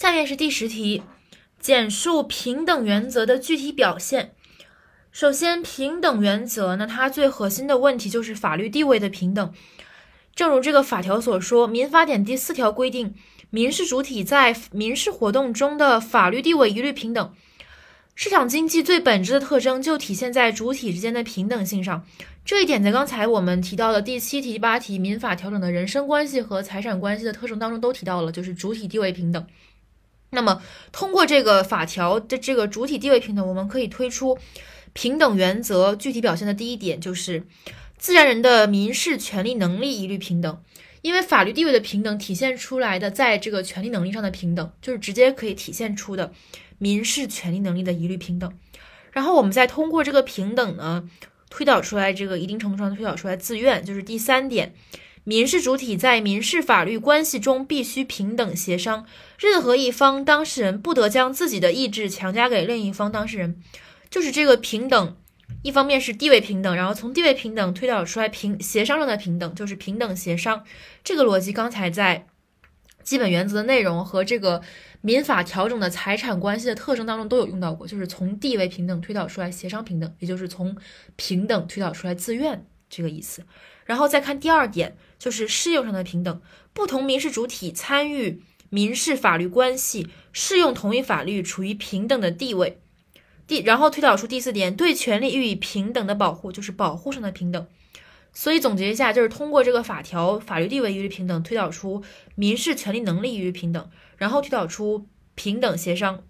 下面是第十题，简述平等原则的具体表现。首先，平等原则呢，它最核心的问题就是法律地位的平等。正如这个法条所说，《民法典》第四条规定，民事主体在民事活动中的法律地位一律平等。市场经济最本质的特征就体现在主体之间的平等性上。这一点在刚才我们提到的第七题、第八题民法调整的人身关系和财产关系的特征当中都提到了，就是主体地位平等。那么，通过这个法条的这个主体地位平等，我们可以推出平等原则具体表现的第一点，就是自然人的民事权利能力一律平等。因为法律地位的平等体现出来的，在这个权利能力上的平等，就是直接可以体现出的民事权利能力的一律平等。然后，我们再通过这个平等呢，推导出来这个一定程度上推导出来自愿，就是第三点。民事主体在民事法律关系中必须平等协商，任何一方当事人不得将自己的意志强加给另一方当事人。就是这个平等，一方面是地位平等，然后从地位平等推导出来平协商上的平等，就是平等协商。这个逻辑刚才在基本原则的内容和这个民法调整的财产关系的特征当中都有用到过，就是从地位平等推导出来协商平等，也就是从平等推导出来自愿这个意思。然后再看第二点，就是适用上的平等，不同民事主体参与民事法律关系，适用同一法律，处于平等的地位。第，然后推导出第四点，对权利予以平等的保护，就是保护上的平等。所以总结一下，就是通过这个法条，法律地位一律平等，推导出民事权利能力一律平等，然后推导出平等协商。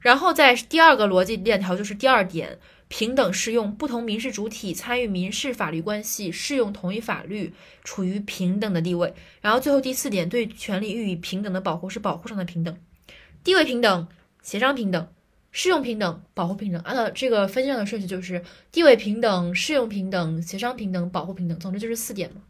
然后在第二个逻辑链条，就是第二点。平等适用，不同民事主体参与民事法律关系，适用同一法律，处于平等的地位。然后最后第四点，对权利予以平等的保护，是保护上的平等，地位平等，协商平等，适用平等，保护平等。按照这个分项的顺序，就是地位平等，适用平等，协商平等，保护平等。总之就是四点嘛。